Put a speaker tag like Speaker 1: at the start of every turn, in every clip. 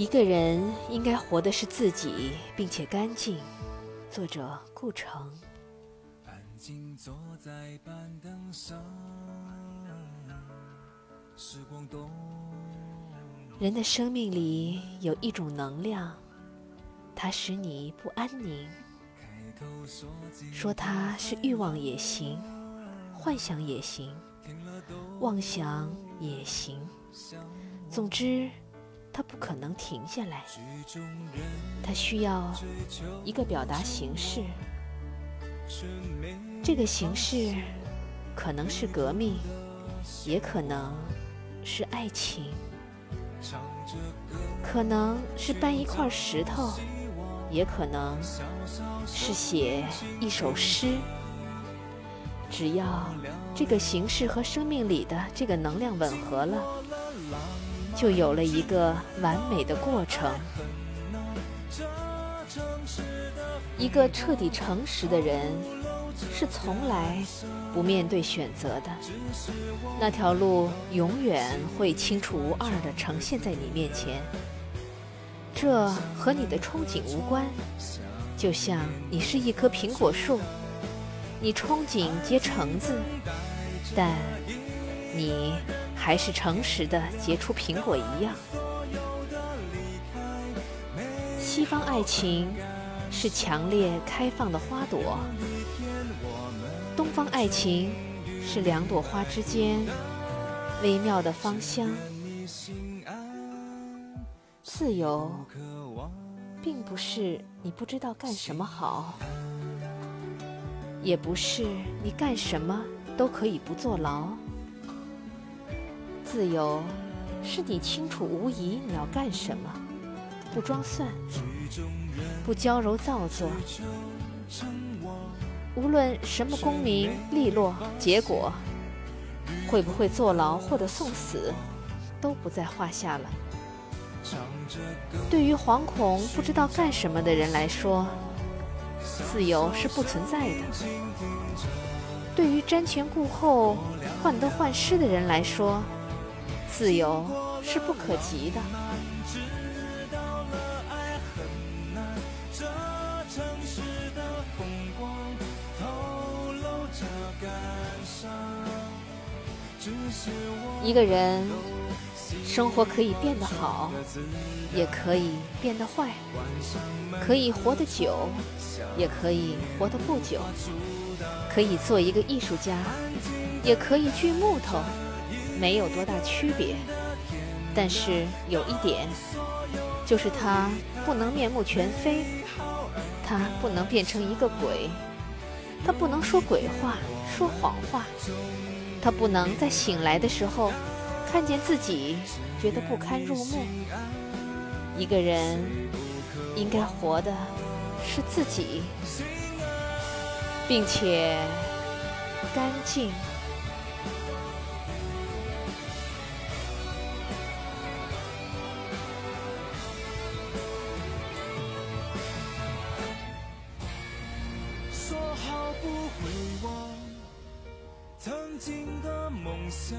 Speaker 1: 一个人应该活的是自己，并且干净。作者：顾城。静坐在板凳上，时光人的生命里有一种能量，它使你不安宁。说它是欲望也行，幻想也行，妄想也行。总之。它不可能停下来，他需要一个表达形式。这个形式可能是革命，也可能是爱情，可能是搬一块石头，也可能是写一首诗。只要这个形式和生命里的这个能量吻合了。就有了一个完美的过程。一个彻底诚实的人，是从来不面对选择的。那条路永远会清楚无二地呈现在你面前。这和你的憧憬无关。就像你是一棵苹果树，你憧憬结橙子，但你。还是诚实的结出苹果一样。西方爱情是强烈开放的花朵，东方爱情是两朵花之间微妙的芳香。自由，并不是你不知道干什么好，也不是你干什么都可以不坐牢。自由，是你清楚无疑你要干什么，不装蒜，不娇柔造作。无论什么功名利落，结果会不会坐牢或者送死，都不在话下了。对于惶恐不知道干什么的人来说，自由是不存在的；对于瞻前顾后、患得患失的人来说，自由是不可及的。一个人生活可以变得好，也可以变得坏；可以活得久，也可以活得不久；可以做一个艺术家，也可以锯木头。没有多大区别，但是有一点，就是他不能面目全非，他不能变成一个鬼，他不能说鬼话、说谎话，他不能在醒来的时候看见自己觉得不堪入目。一个人应该活的是自己，并且干净。
Speaker 2: 毫不回望曾经的梦想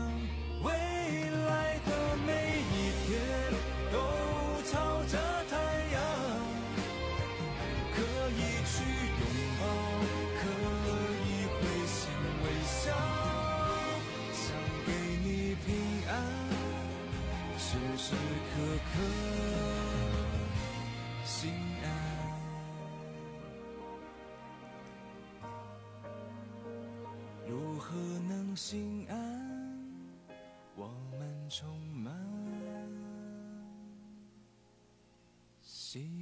Speaker 2: 未来的
Speaker 1: 心安，我们充满希